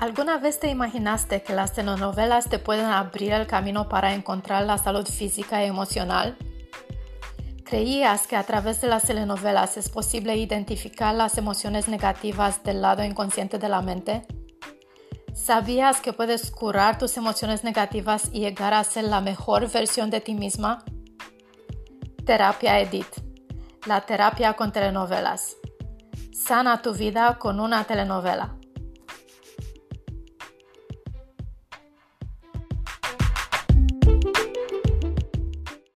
¿Alguna vez te imaginaste que las telenovelas te pueden abrir el camino para encontrar la salud física y emocional? ¿Creías que a través de las telenovelas es posible identificar las emociones negativas del lado inconsciente de la mente? ¿Sabías que puedes curar tus emociones negativas y llegar a ser la mejor versión de ti misma? Terapia Edit, la terapia con telenovelas. Sana tu vida con una telenovela.